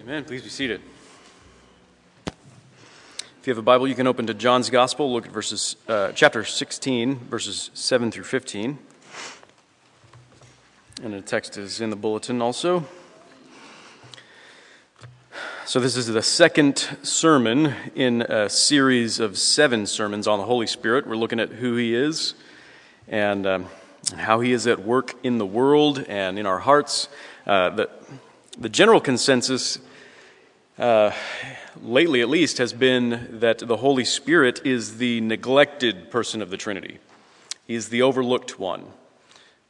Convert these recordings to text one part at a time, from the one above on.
Amen. Please be seated. If you have a Bible, you can open to John's Gospel. Look at verses, uh, chapter 16, verses 7 through 15. And the text is in the bulletin also. So, this is the second sermon in a series of seven sermons on the Holy Spirit. We're looking at who He is and um, how He is at work in the world and in our hearts. Uh, the, the general consensus uh, lately at least, has been that the Holy Spirit is the neglected person of the Trinity. He's the overlooked one,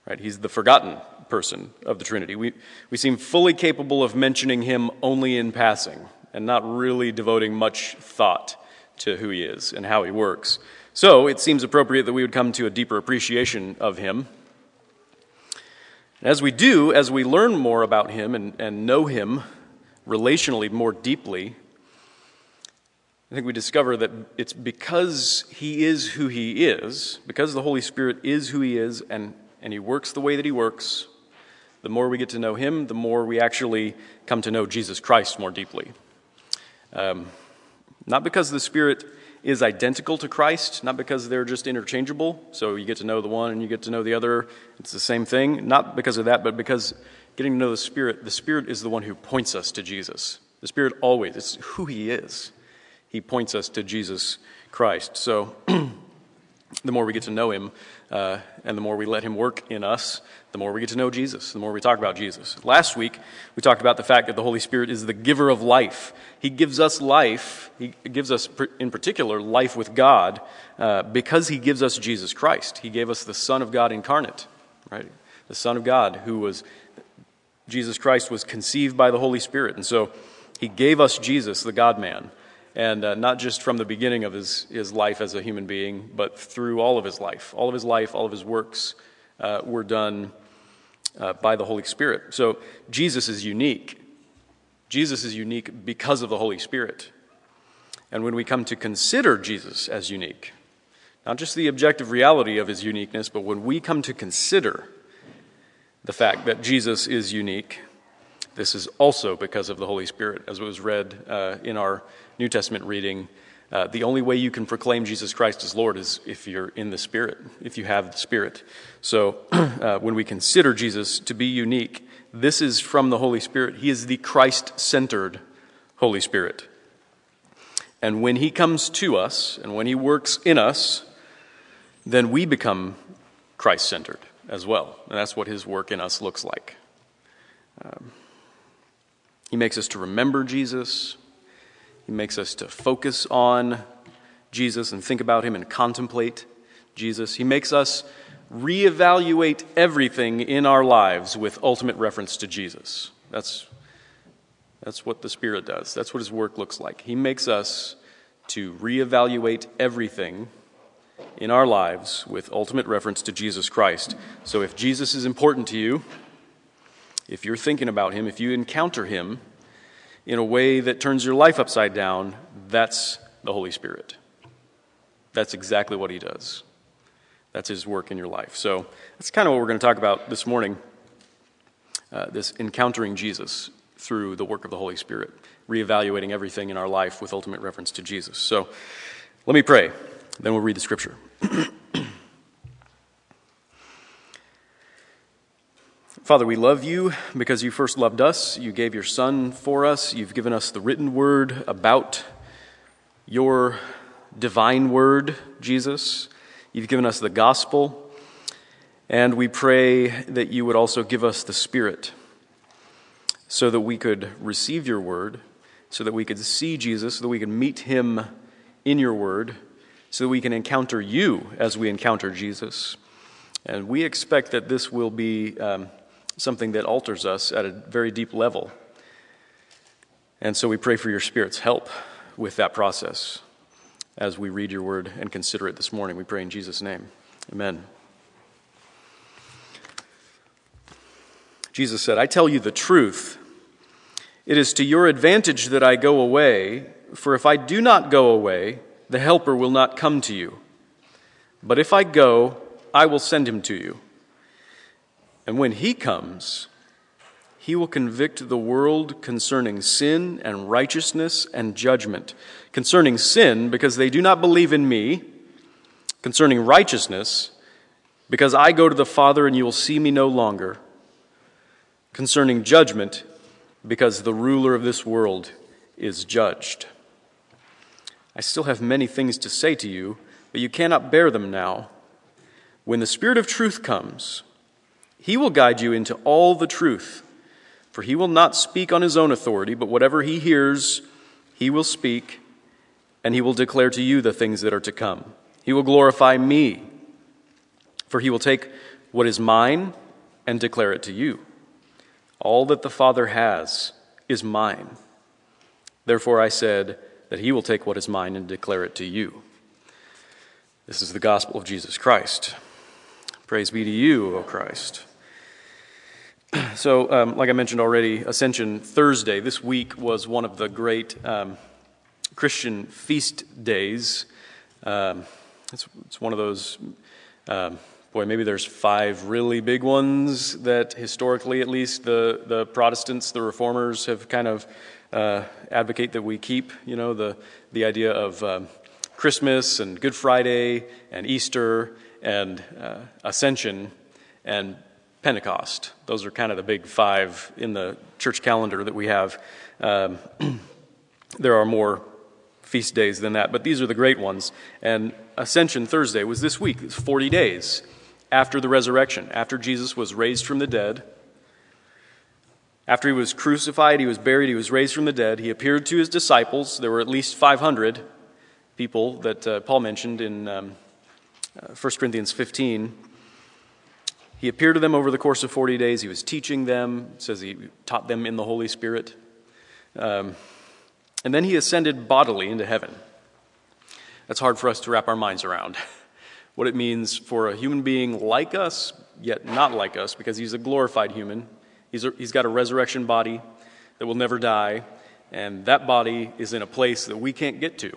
right? He's the forgotten person of the Trinity. We, we seem fully capable of mentioning him only in passing and not really devoting much thought to who he is and how he works. So it seems appropriate that we would come to a deeper appreciation of him. As we do, as we learn more about him and, and know him, relationally more deeply, I think we discover that it's because He is who He is, because the Holy Spirit is who He is, and, and He works the way that He works, the more we get to know Him, the more we actually come to know Jesus Christ more deeply. Um, not because the Spirit is identical to Christ, not because they're just interchangeable, so you get to know the one and you get to know the other, it's the same thing, not because of that, but because getting to know the Spirit, the Spirit is the one who points us to Jesus. The Spirit always, it's who He is. He points us to Jesus Christ. So the more we get to know Him uh, and the more we let Him work in us, the more we get to know Jesus, the more we talk about Jesus. Last week, we talked about the fact that the Holy Spirit is the giver of life. He gives us life, He gives us, in particular, life with God uh, because He gives us Jesus Christ. He gave us the Son of God incarnate, right? The Son of God who was Jesus Christ was conceived by the Holy Spirit. And so he gave us Jesus, the God man. And uh, not just from the beginning of his, his life as a human being, but through all of his life. All of his life, all of his works uh, were done uh, by the Holy Spirit. So Jesus is unique. Jesus is unique because of the Holy Spirit. And when we come to consider Jesus as unique, not just the objective reality of his uniqueness, but when we come to consider the fact that Jesus is unique. This is also because of the Holy Spirit, as it was read uh, in our New Testament reading. Uh, the only way you can proclaim Jesus Christ as Lord is if you're in the Spirit, if you have the Spirit. So uh, when we consider Jesus to be unique, this is from the Holy Spirit. He is the Christ centered Holy Spirit. And when He comes to us and when He works in us, then we become Christ centered as well. And that's what his work in us looks like. Um, he makes us to remember Jesus, he makes us to focus on Jesus and think about him and contemplate Jesus. He makes us reevaluate everything in our lives with ultimate reference to Jesus. That's, that's what the Spirit does. That's what His work looks like. He makes us to reevaluate everything in our lives with ultimate reference to Jesus Christ. So if Jesus is important to you, if you're thinking about him, if you encounter him in a way that turns your life upside down, that's the Holy Spirit. That's exactly what he does. That's his work in your life. So that's kind of what we're going to talk about this morning uh, this encountering Jesus through the work of the Holy Spirit, reevaluating everything in our life with ultimate reference to Jesus. So let me pray. Then we'll read the scripture. Father, we love you because you first loved us. You gave your Son for us. You've given us the written word about your divine word, Jesus. You've given us the gospel. And we pray that you would also give us the Spirit so that we could receive your word, so that we could see Jesus, so that we could meet him in your word so we can encounter you as we encounter Jesus. And we expect that this will be um, something that alters us at a very deep level. And so we pray for your Spirit's help with that process as we read your word and consider it this morning. We pray in Jesus' name. Amen. Jesus said, I tell you the truth. It is to your advantage that I go away, for if I do not go away, the Helper will not come to you. But if I go, I will send him to you. And when he comes, he will convict the world concerning sin and righteousness and judgment. Concerning sin, because they do not believe in me. Concerning righteousness, because I go to the Father and you will see me no longer. Concerning judgment, because the ruler of this world is judged. I still have many things to say to you, but you cannot bear them now. When the Spirit of truth comes, he will guide you into all the truth. For he will not speak on his own authority, but whatever he hears, he will speak, and he will declare to you the things that are to come. He will glorify me, for he will take what is mine and declare it to you. All that the Father has is mine. Therefore I said that he will take what is mine and declare it to you. This is the gospel of Jesus Christ. Praise be to you, O Christ. So, um, like I mentioned already, Ascension Thursday this week was one of the great um, Christian feast days. Um, it's, it's, one of those, um, boy, maybe there's five really big ones that historically, at least, the, the Protestants, the Reformers, have kind of uh, advocate that we keep. You know, the, the idea of um, Christmas and Good Friday and Easter and uh, Ascension and Pentecost. Those are kind of the big five in the church calendar that we have. Um, there are more feast days than that, but these are the great ones. And Ascension Thursday was this week, it's 40 days after the resurrection, after Jesus was raised from the dead. After he was crucified, he was buried, he was raised from the dead. He appeared to his disciples. There were at least 500 people that uh, Paul mentioned in um, uh, 1 Corinthians 15. He appeared to them over the course of 40 days. He was teaching them. It says he taught them in the Holy Spirit. Um, and then he ascended bodily into heaven. That's hard for us to wrap our minds around. what it means for a human being like us, yet not like us, because he's a glorified human. He's, a, he's got a resurrection body that will never die, and that body is in a place that we can't get to.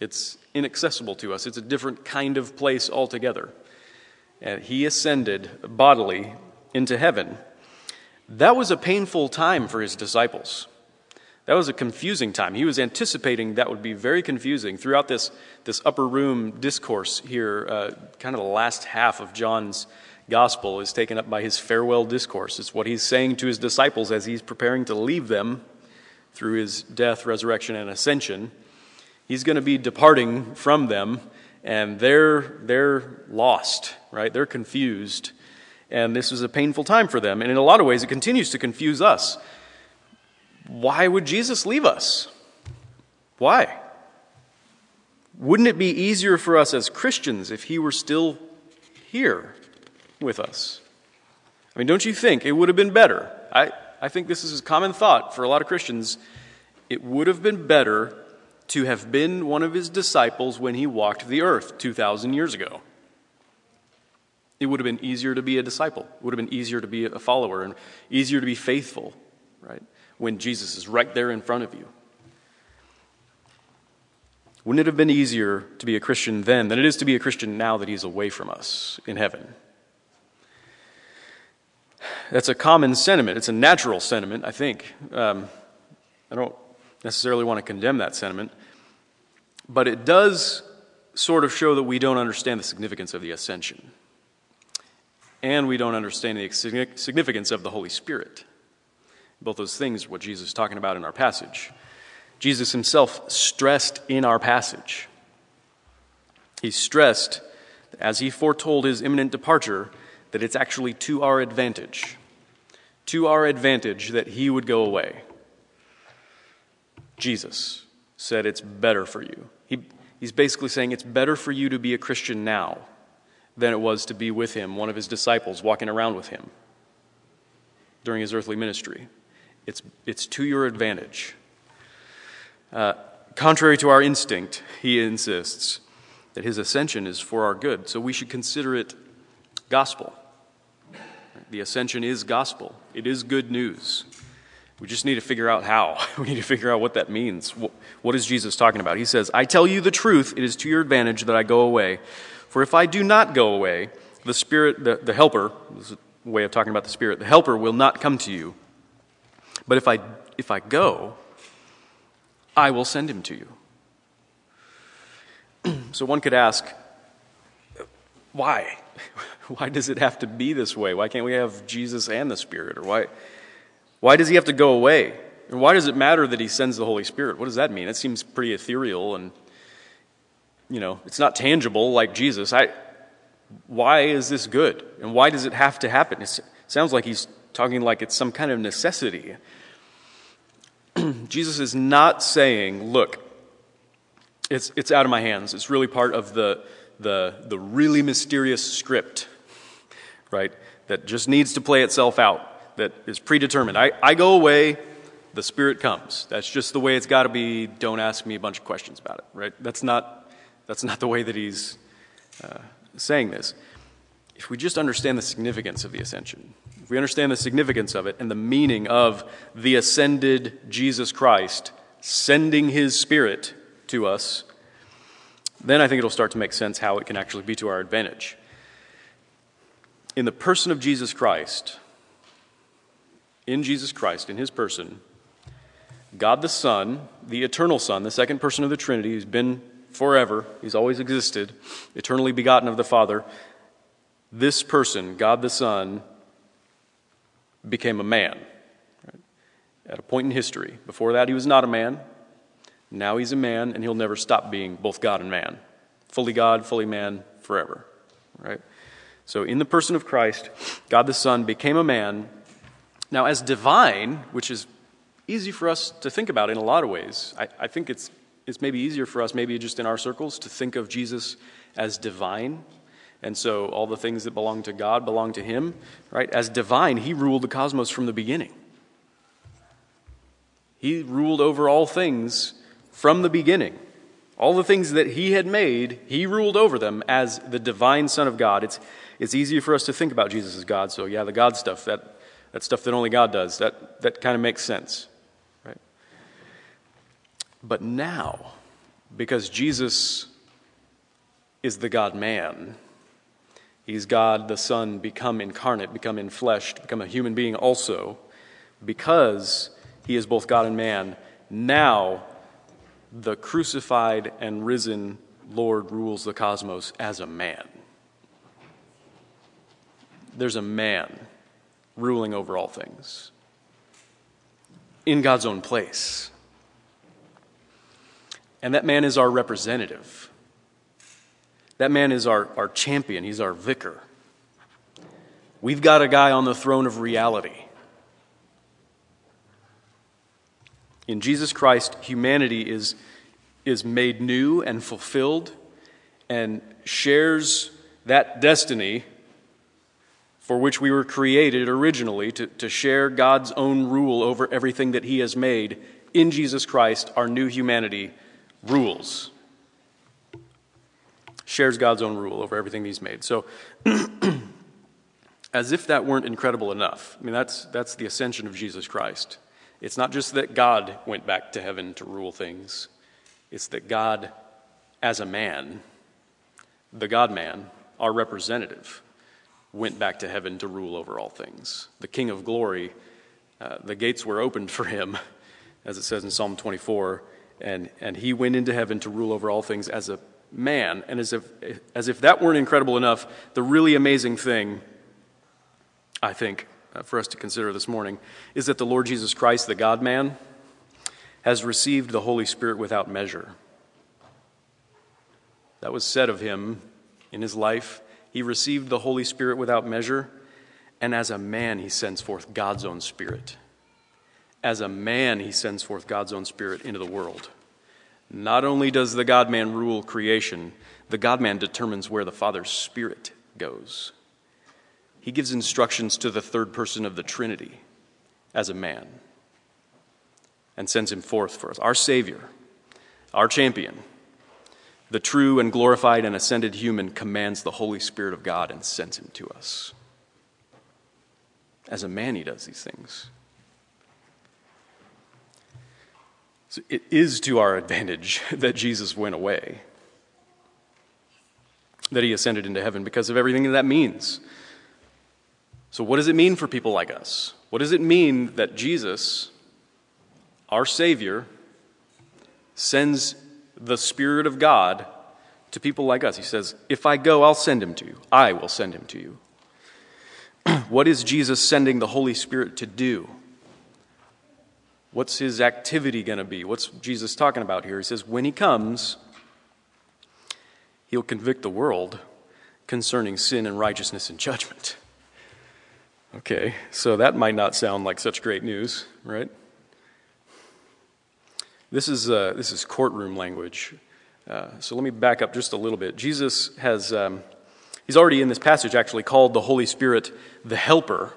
It's inaccessible to us, it's a different kind of place altogether and he ascended bodily into heaven. That was a painful time for his disciples. That was a confusing time. He was anticipating that would be very confusing. Throughout this, this upper room discourse here, uh, kind of the last half of John's gospel is taken up by his farewell discourse. It's what he's saying to his disciples as he's preparing to leave them through his death, resurrection, and ascension. He's going to be departing from them and they're, they're lost, right? They're confused. And this is a painful time for them. And in a lot of ways, it continues to confuse us. Why would Jesus leave us? Why? Wouldn't it be easier for us as Christians if he were still here with us? I mean, don't you think it would have been better? I, I think this is a common thought for a lot of Christians. It would have been better to have been one of his disciples when he walked the earth 2,000 years ago. It would have been easier to be a disciple. It would have been easier to be a follower and easier to be faithful, right? When Jesus is right there in front of you. Wouldn't it have been easier to be a Christian then than it is to be a Christian now that he's away from us in heaven? That's a common sentiment. It's a natural sentiment, I think. Um, I don't necessarily want to condemn that sentiment. But it does sort of show that we don't understand the significance of the ascension. And we don't understand the significance of the Holy Spirit. Both those things what Jesus is talking about in our passage. Jesus himself stressed in our passage. He stressed, as he foretold his imminent departure, that it's actually to our advantage. To our advantage that he would go away. Jesus said it's better for you. He, he's basically saying it's better for you to be a Christian now than it was to be with him, one of his disciples, walking around with him during his earthly ministry. It's, it's to your advantage. Uh, contrary to our instinct, he insists that his ascension is for our good, so we should consider it gospel. The ascension is gospel, it is good news. We just need to figure out how. We need to figure out what that means. What is Jesus talking about? He says, I tell you the truth, it is to your advantage that I go away. For if I do not go away, the Spirit, the, the Helper, this is a way of talking about the Spirit, the Helper will not come to you. But if I, if I go, I will send him to you. so one could ask, why? Why does it have to be this way? Why can't we have Jesus and the Spirit? Or why, why does he have to go away? And why does it matter that he sends the Holy Spirit? What does that mean? It seems pretty ethereal and, you know, it's not tangible like Jesus. I, why is this good? And why does it have to happen? It sounds like he's talking like it's some kind of necessity. Jesus is not saying, look, it's, it's out of my hands. It's really part of the, the, the really mysterious script, right, that just needs to play itself out, that is predetermined. I, I go away, the Spirit comes. That's just the way it's got to be. Don't ask me a bunch of questions about it, right? That's not, that's not the way that he's uh, saying this. If we just understand the significance of the ascension, if we understand the significance of it and the meaning of the ascended Jesus Christ sending his Spirit to us, then I think it'll start to make sense how it can actually be to our advantage. In the person of Jesus Christ, in Jesus Christ, in his person, God the Son, the eternal Son, the second person of the Trinity, who's been forever, he's always existed, eternally begotten of the Father, this person, God the Son, became a man right? at a point in history. Before that, he was not a man. Now he's a man, and he'll never stop being both God and man. Fully God, fully man, forever. Right? So, in the person of Christ, God the Son became a man. Now, as divine, which is easy for us to think about in a lot of ways, I, I think it's, it's maybe easier for us, maybe just in our circles, to think of Jesus as divine and so all the things that belong to God belong to him, right? As divine, he ruled the cosmos from the beginning. He ruled over all things from the beginning. All the things that he had made, he ruled over them as the divine Son of God. It's, it's easier for us to think about Jesus as God. So, yeah, the God stuff, that, that stuff that only God does, that, that kind of makes sense, right? But now, because Jesus is the God man, He's God the Son become incarnate, become enfleshed, become a human being also. Because he is both God and man, now the crucified and risen Lord rules the cosmos as a man. There's a man ruling over all things in God's own place. And that man is our representative. That man is our, our champion, he's our vicar. We've got a guy on the throne of reality. In Jesus Christ, humanity is, is made new and fulfilled and shares that destiny for which we were created originally to, to share God's own rule over everything that He has made. In Jesus Christ, our new humanity rules shares God's own rule over everything he's made. So, as if that weren't incredible enough, I mean, that's, that's the ascension of Jesus Christ. It's not just that God went back to heaven to rule things, it's that God, as a man, the God man, our representative, went back to heaven to rule over all things. The King of glory, uh, the gates were opened for him, as it says in Psalm 24, and, and he went into heaven to rule over all things as a man. And as if, as if that weren't incredible enough, the really amazing thing, I think, Uh, for us to consider this morning is that the Lord Jesus Christ, the God man, has received the Holy Spirit without measure. That was said of him in his life. He received the Holy Spirit without measure, and as a man, he sends forth God's own Spirit. As a man, he sends forth God's own Spirit into the world. Not only does the God man rule creation, the God man determines where the Father's Spirit goes. He gives instructions to the third person of the Trinity as a man and sends him forth for us. Our Savior, our champion, the true and glorified and ascended human, commands the Holy Spirit of God and sends him to us. As a man, he does these things. So it is to our advantage that Jesus went away, that he ascended into heaven because of everything that, that means. So, what does it mean for people like us? What does it mean that Jesus, our Savior, sends the Spirit of God to people like us? He says, If I go, I'll send him to you. I will send him to you. what is Jesus sending the Holy Spirit to do? What's his activity going to be? What's Jesus talking about here? He says, When he comes, he'll convict the world concerning sin and righteousness and judgment. Okay, so that might not sound like such great news, right? This is, uh, this is courtroom language. Uh, so let me back up just a little bit. Jesus has, um, he's already in this passage actually called the Holy Spirit the Helper,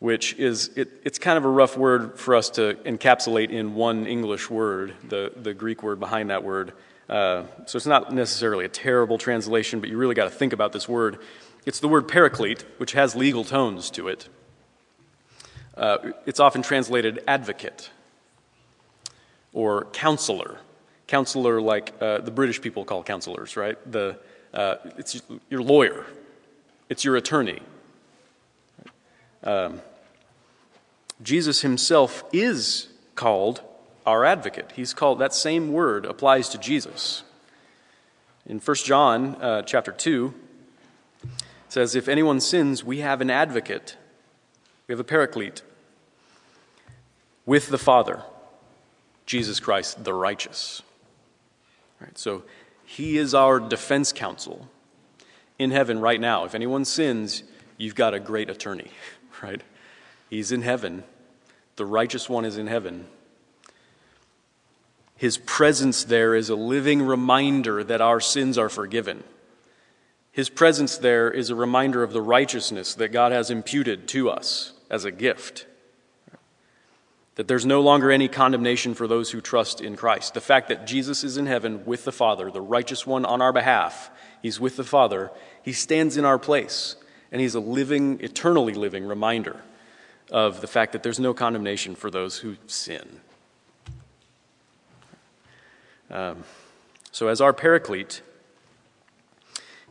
which is, it, it's kind of a rough word for us to encapsulate in one English word, the, the Greek word behind that word. Uh, so it's not necessarily a terrible translation, but you really got to think about this word. It's the word paraclete, which has legal tones to it. Uh, it's often translated advocate or counselor. Counselor, like uh, the British people call counselors, right? The, uh, it's your lawyer, it's your attorney. Um, Jesus himself is called our advocate. He's called, that same word applies to Jesus. In 1 John uh, chapter 2, says, If anyone sins, we have an advocate, we have a paraclete with the Father, Jesus Christ, the righteous. Right, so he is our defense counsel in heaven right now. If anyone sins, you've got a great attorney, right? He's in heaven. The righteous one is in heaven. His presence there is a living reminder that our sins are forgiven. His presence there is a reminder of the righteousness that God has imputed to us as a gift. That there's no longer any condemnation for those who trust in Christ. The fact that Jesus is in heaven with the Father, the righteous one on our behalf, he's with the Father, he stands in our place, and he's a living, eternally living reminder of the fact that there's no condemnation for those who sin. Um, so, as our paraclete,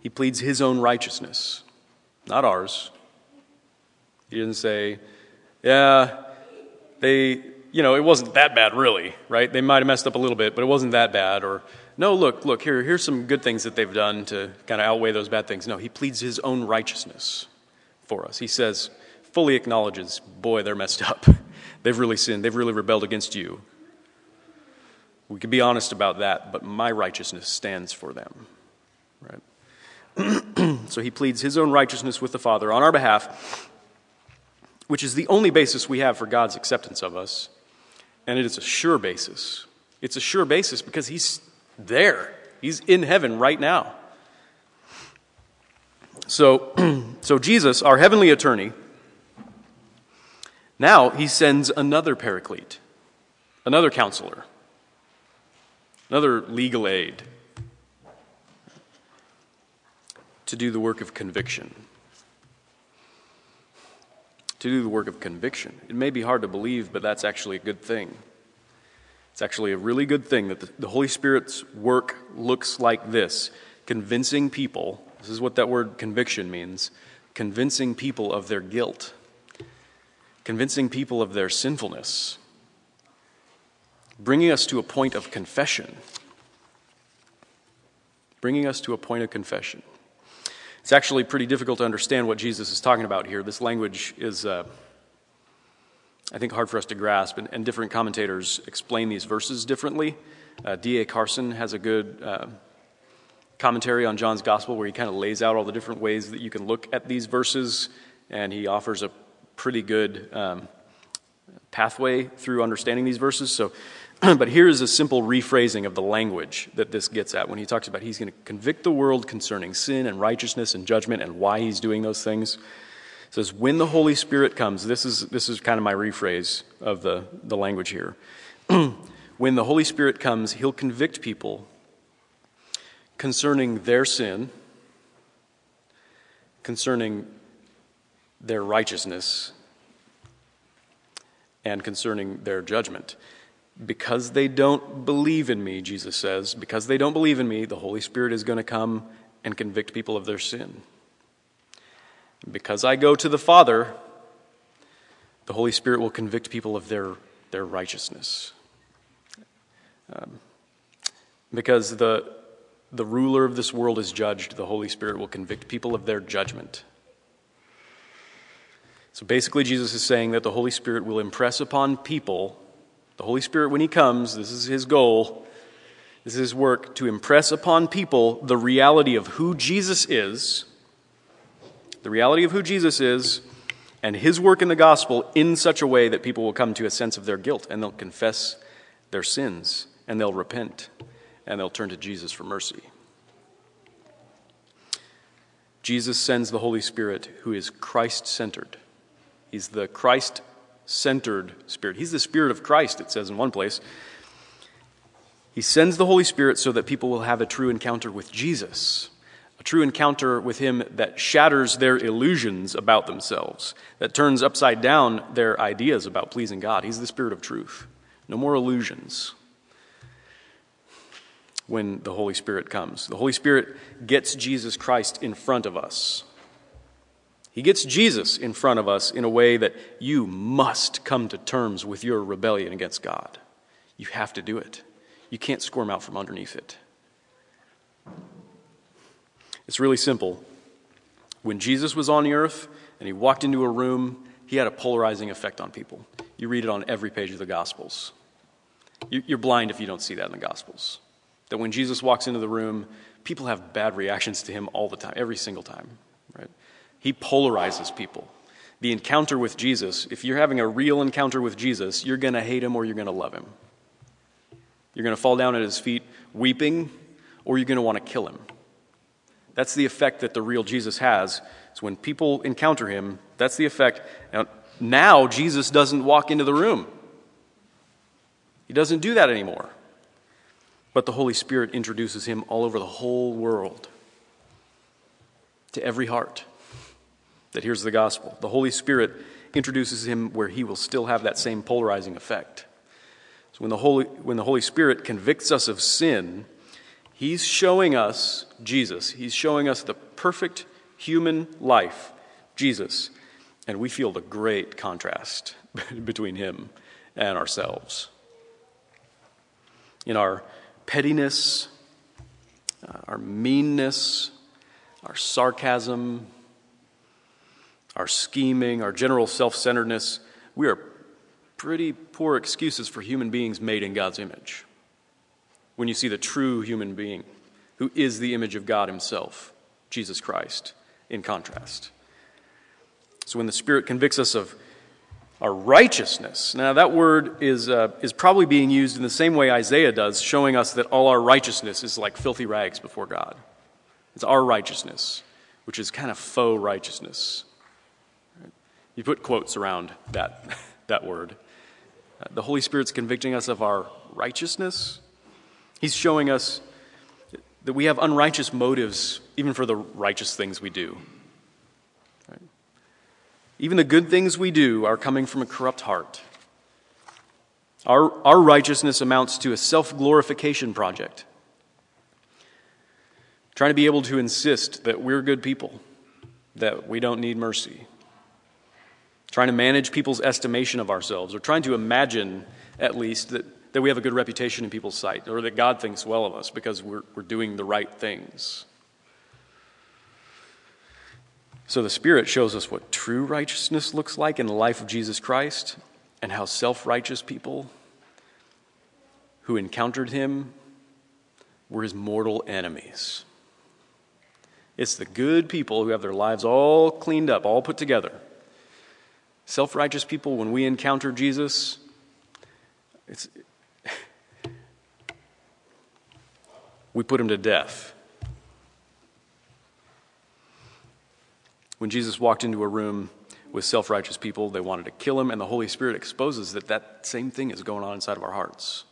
he pleads his own righteousness, not ours. He didn't say, yeah, they, you know, it wasn't that bad really, right? They might have messed up a little bit, but it wasn't that bad. Or, no, look, look, here, here's some good things that they've done to kind of outweigh those bad things. No, he pleads his own righteousness for us. He says, fully acknowledges, boy, they're messed up. they've really sinned. They've really rebelled against you. We can be honest about that, but my righteousness stands for them? so he pleads his own righteousness with the Father on our behalf, which is the only basis we have for God's acceptance of us. And it is a sure basis. It's a sure basis because he's there, he's in heaven right now. So, so Jesus, our heavenly attorney, now he sends another paraclete, another counselor, another legal aid to do the work of conviction. To do the work of conviction. It may be hard to believe, but that's actually a good thing. It's actually a really good thing that the, Holy Spirit's work looks like this convincing people. This is what that word conviction means convincing people of their guilt, convincing people of their sinfulness, bringing us to a point of confession. Bringing us to a point of confession. It's actually pretty difficult to understand what Jesus is talking about here. This language is, uh, I think, hard for us to grasp, and, and, different commentators explain these verses differently. Uh, D.A. Carson has a good uh, commentary on John's Gospel where he kind of lays out all the different ways that you can look at these verses, and he offers a pretty good um, pathway through understanding these verses. So but here is a simple rephrasing of the language that this gets at when he talks about he's going to convict the world concerning sin and righteousness and judgment and why he's doing those things. It says, when the Holy Spirit comes, this is, this is kind of my rephrase of the, the language here. when the Holy Spirit comes, he'll convict people concerning their sin, concerning their righteousness, and concerning their judgment. Because they don't believe in me, Jesus says, because they don't believe in me, the Holy Spirit is going to come and convict people of their sin. Because I go to the Father, the Holy Spirit will convict people of their, their righteousness. Um, because the, the ruler of this world is judged, the Holy Spirit will convict people of their judgment. So basically, Jesus is saying that the Holy Spirit will impress upon people, the Holy Spirit, when He comes, this is His goal, this is His work, to impress upon people the reality of who Jesus is, the reality of who Jesus is, and His work in the gospel in such a way that people will come to a sense of their guilt and they'll confess their sins and they'll repent and they'll turn to Jesus for mercy. Jesus sends the Holy Spirit who is Christ centered. He's the Christ centered Spirit. He's the Spirit of Christ, it says in one place. He sends the Holy Spirit so that people will have a true encounter with Jesus, a true encounter with Him that shatters their illusions about themselves, that turns upside down their ideas about pleasing God. He's the Spirit of truth. No more illusions when the Holy Spirit comes. The Holy Spirit gets Jesus Christ in front of us. He gets Jesus in front of us in a way that you must come to terms with your rebellion against God. You have to do it. You can't squirm out from underneath it. It's really simple. When Jesus was on the earth and he walked into a room, he had a polarizing effect on people. You read it on every page of the Gospels. You're blind if you don't see that in the Gospels. That when Jesus walks into the room, people have bad reactions to him all the time, every single time? He polarizes people. The encounter with Jesus, if you're having a real encounter with Jesus, you're going to hate him or you're going to love him. You're going to fall down at his feet weeping or you're going to want to kill him. That's the effect that the real Jesus has. So when people encounter him, that's the effect. Now, now Jesus doesn't walk into the room. He doesn't do that anymore. But the Holy Spirit introduces him all over the whole world to every heart that hears the gospel. The Holy Spirit introduces him where he will still have that same polarizing effect. So when the Holy, when the Holy Spirit convicts us of sin, he's showing us Jesus. He's showing us the perfect human life, Jesus. And we feel the great contrast between him and ourselves. In our pettiness, uh, our meanness, our sarcasm, our scheming, our general self centeredness, we are pretty poor excuses for human beings made in God's image. When you see the true human being, who is the image of God Himself, Jesus Christ, in contrast. So when the Spirit convicts us of our righteousness, now that word is, uh, is probably being used in the same way Isaiah does, showing us that all our righteousness is like filthy rags before God. It's our righteousness, which is kind of faux righteousness. You put quotes around that, that word. Uh, the Holy Spirit's convicting us of our righteousness. He's showing us that we have unrighteous motives even for the righteous things we do. Right? Even the good things we do are coming from a corrupt heart. Our, our righteousness amounts to a self glorification project, trying to be able to insist that we're good people, that we don't need mercy, trying to manage people's estimation of ourselves, or trying to imagine, at least, that, that we have a good reputation in people's sight, or that God thinks well of us because we're, we're doing the right things. So the Spirit shows us what true righteousness looks like in the life of Jesus Christ and how self righteous people who encountered him were his mortal enemies. It's the good people who have their lives all cleaned up, all put together, Self righteous people, when we encounter Jesus, it's, we put him to death. When Jesus walked into a room with self righteous people, they wanted to kill him, and the Holy Spirit exposes that that same thing is going on inside of our hearts.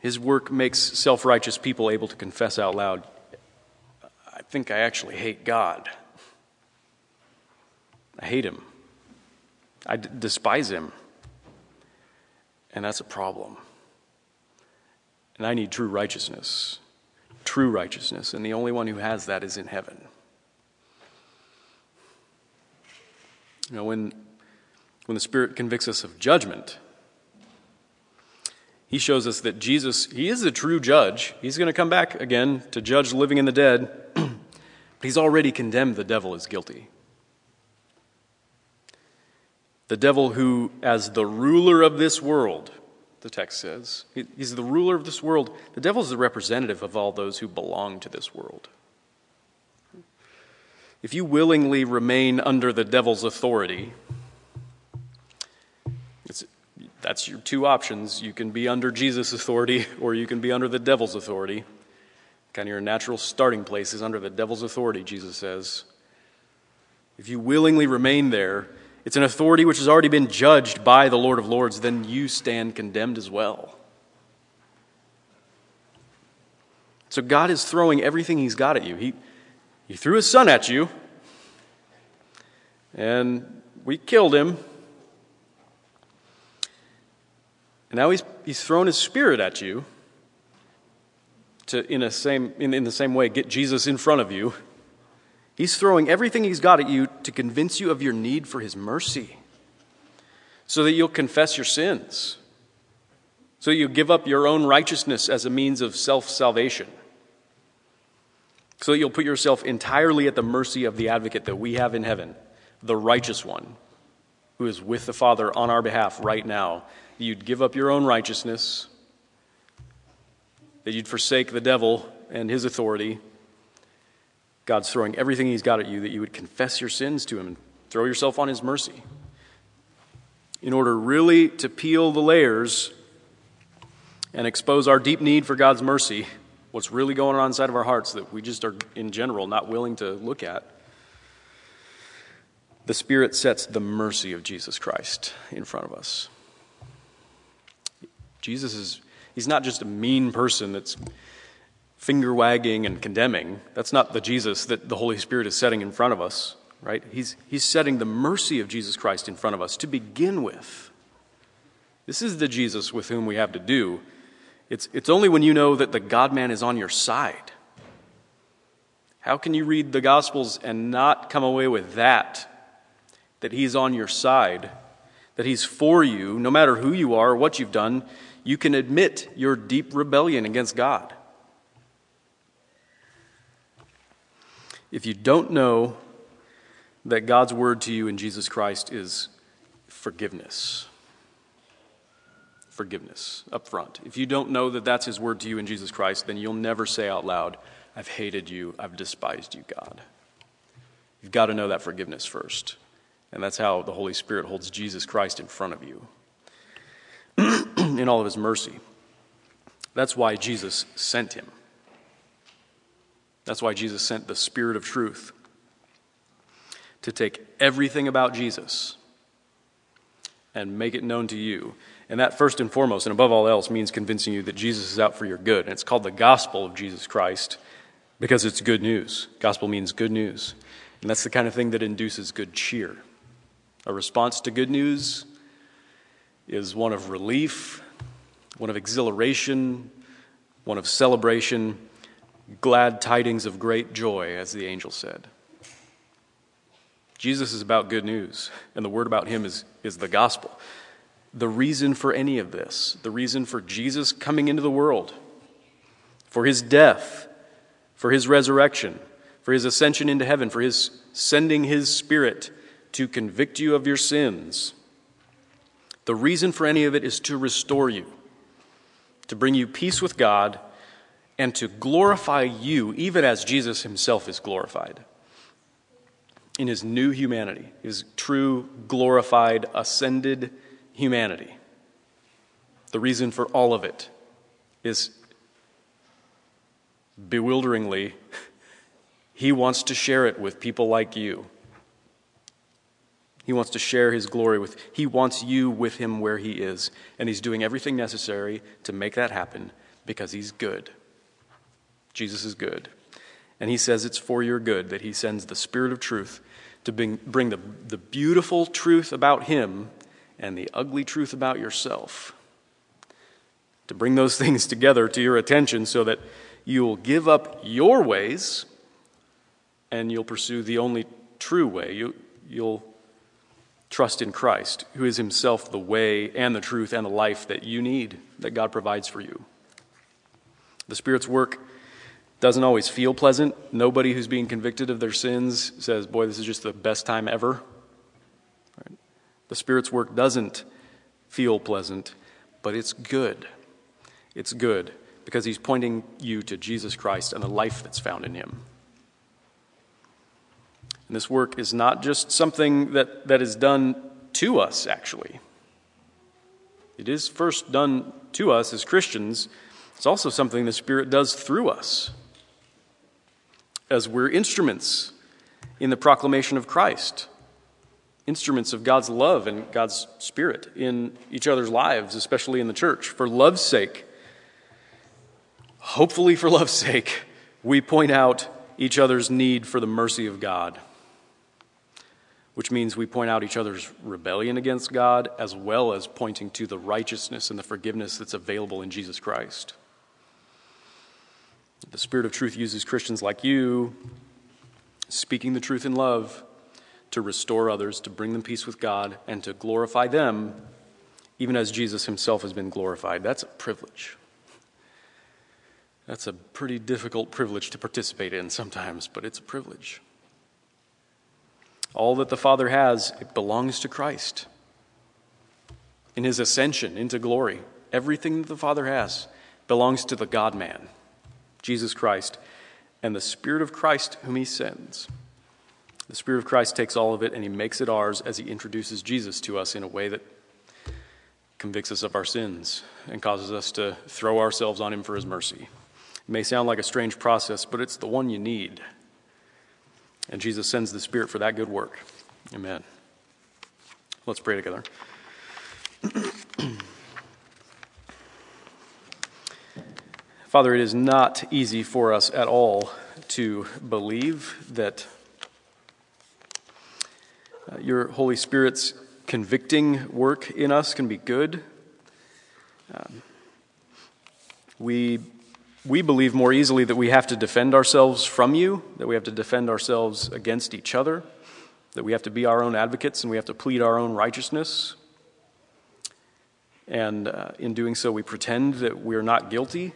His work makes self righteous people able to confess out loud, I think I actually hate God. I hate him. I d- despise him. And that's a problem. And I need true righteousness. True righteousness. And the only one who has that is in heaven. You know, when, when the Spirit convicts us of judgment, he shows us that Jesus, he is a true judge. He's going to come back again to judge the living and the dead, but he's already condemned the devil as guilty. The devil, who, as the ruler of this world, the text says, he's the ruler of this world. The devil is the representative of all those who belong to this world. If you willingly remain under the devil's authority, that's your two options. You can be under Jesus' authority or you can be under the devil's authority. Kind of your natural starting place is under the devil's authority, Jesus says. If you willingly remain there, it's an authority which has already been judged by the Lord of Lords, then you stand condemned as well. So God is throwing everything He's got at you. He, he threw His Son at you, and we killed Him. And now He's, he's thrown His Spirit at you to, in, a same, in, in the same way, get Jesus in front of you He's throwing everything he's got at you to convince you of your need for his mercy so that you'll confess your sins, so you'll give up your own righteousness as a means of self salvation, so that you'll put yourself entirely at the mercy of the advocate that we have in heaven, the righteous one who is with the Father on our behalf right now. You'd give up your own righteousness, that you'd forsake the devil and his authority God's throwing everything He's got at you that you would confess your sins to Him and throw yourself on His mercy. In order really to peel the layers and expose our deep need for God's mercy, what's really going on inside of our hearts that we just are, in general, not willing to look at, the Spirit sets the mercy of Jesus Christ in front of us. Jesus is, he's not just a mean person that's finger wagging and condemning. That's not the Jesus that the Holy Spirit is setting in front of us, right? He's, he's setting the mercy of Jesus Christ in front of us to begin with. This is the Jesus with whom we have to do. It's, it's only when you know that the God man is on your side. How can you read the Gospels and not come away with that? That He's on your side, that He's for you, no matter who you are or what you've done, you can admit your deep rebellion against God. If you don't know that God's word to you in Jesus Christ is forgiveness, forgiveness up front. If you don't know that that's his word to you in Jesus Christ, then you'll never say out loud, I've hated you, I've despised you, God. You've got to know that forgiveness first. And that's how the Holy Spirit holds Jesus Christ in front of you in all of his mercy. That's why Jesus sent him. That's why Jesus sent the Spirit of truth to take everything about Jesus and make it known to you. And that, first and foremost, and above all else, means convincing you that Jesus is out for your good. And it's called the gospel of Jesus Christ because it's good news. Gospel means good news. And that's the kind of thing that induces good cheer. A response to good news is one of relief, one of exhilaration, one of celebration glad tidings of great joy, as the angel said. Jesus is about good news, and the word about him is, is the gospel. The reason for any of this, the reason for Jesus coming into the world, for his death, for his resurrection, for his ascension into heaven, for his sending his spirit to convict you of your sins. The reason for any of it is to restore you, to bring you peace with God and to glorify you, even as Jesus himself is glorified in his new humanity, his true, glorified, ascended humanity. The reason for all of it is bewilderingly, he wants to share it with people like you. He wants to share his glory with, he wants you with him where he is. And he's doing everything necessary to make that happen because he's good. Jesus is good. And he says it's for your good that he sends the Spirit of truth to bring, bring the, the beautiful truth about him and the ugly truth about yourself. To bring those things together to your attention so that you'll give up your ways and you'll pursue the only true way. You, you'll trust in Christ, who is himself the way and the truth and the life that you need, that God provides for you. The Spirit's work doesn't always feel pleasant. Nobody who's being convicted of their sins says, Boy, this is just the best time ever. Right? The Spirit's work doesn't feel pleasant, but it's good. It's good because He's pointing you to Jesus Christ and the life that's found in Him. And this work is not just something that, that is done to us, actually. It is first done to us as Christians. It's also something the Spirit does through us as we're instruments in the proclamation of Christ, instruments of God's love and God's Spirit in each other's lives, especially in the church. For love's sake, hopefully for love's sake, we point out each other's need for the mercy of God, which means we point out each other's rebellion against God as well as pointing to the righteousness and the forgiveness that's available in Jesus Christ. The Spirit of truth uses Christians like you, speaking the truth in love, to restore others, to bring them peace with God, and to glorify them, even as Jesus himself has been glorified. That's a privilege. That's a pretty difficult privilege to participate in sometimes, but it's a privilege. All that the Father has, it belongs to Christ. In his ascension into glory, everything that the Father has belongs to the God man. Jesus Christ, and the Spirit of Christ whom he sends. The Spirit of Christ takes all of it and he makes it ours as he introduces Jesus to us in a way that convicts us of our sins and causes us to throw ourselves on him for his mercy. It may sound like a strange process, but it's the one you need. And Jesus sends the Spirit for that good work. Amen. Let's pray together. Father, it is not easy for us at all to believe that uh, your Holy Spirit's convicting work in us can be good. Um, we, we believe more easily that we have to defend ourselves from you, that we have to defend ourselves against each other, that we have to be our own advocates and we have to plead our own righteousness. And uh, in doing so, we pretend that we're not guilty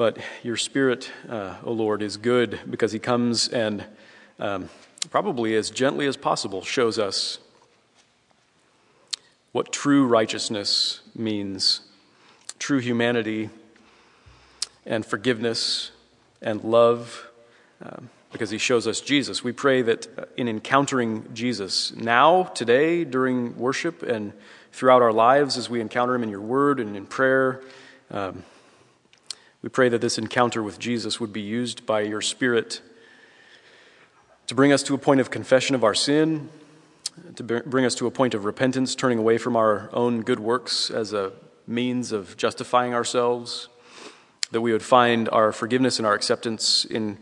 but your Spirit, uh, O Lord, is good because He comes and um, probably as gently as possible shows us what true righteousness means, true humanity and forgiveness and love, um, because He shows us Jesus. We pray that uh, in encountering Jesus now, today, during worship, and throughout our lives as we encounter Him in your word and in prayer, um, we pray that this encounter with Jesus would be used by your Spirit to bring us to a point of confession of our sin, to bring us to a point of repentance, turning away from our own good works as a means of justifying ourselves, that we would find our forgiveness and our acceptance in,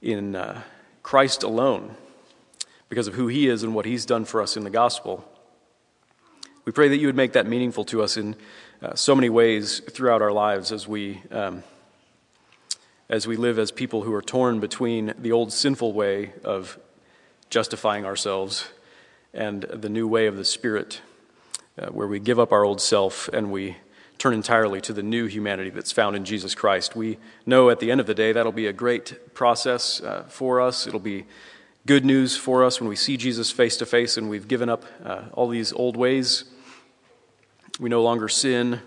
in uh, Christ alone because of who He is and what He's done for us in the gospel. We pray that you would make that meaningful to us in uh, so many ways throughout our lives as we, um, as we live as people who are torn between the old sinful way of justifying ourselves and the new way of the Spirit, uh, where we give up our old self and we turn entirely to the new humanity that's found in Jesus Christ. We know at the end of the day that'll be a great process uh, for us. It'll be good news for us when we see Jesus face to face and we've given up uh, all these old ways we no longer sin.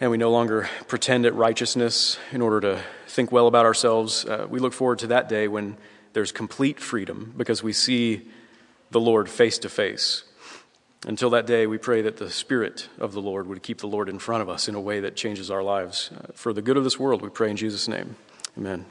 And we no longer pretend at righteousness in order to think well about ourselves. Uh, we look forward to that day when there's complete freedom because we see the Lord face to face. Until that day, we pray that the Spirit of the Lord would keep the Lord in front of us in a way that changes our lives. Uh, for the good of this world, we pray in Jesus' name. Amen.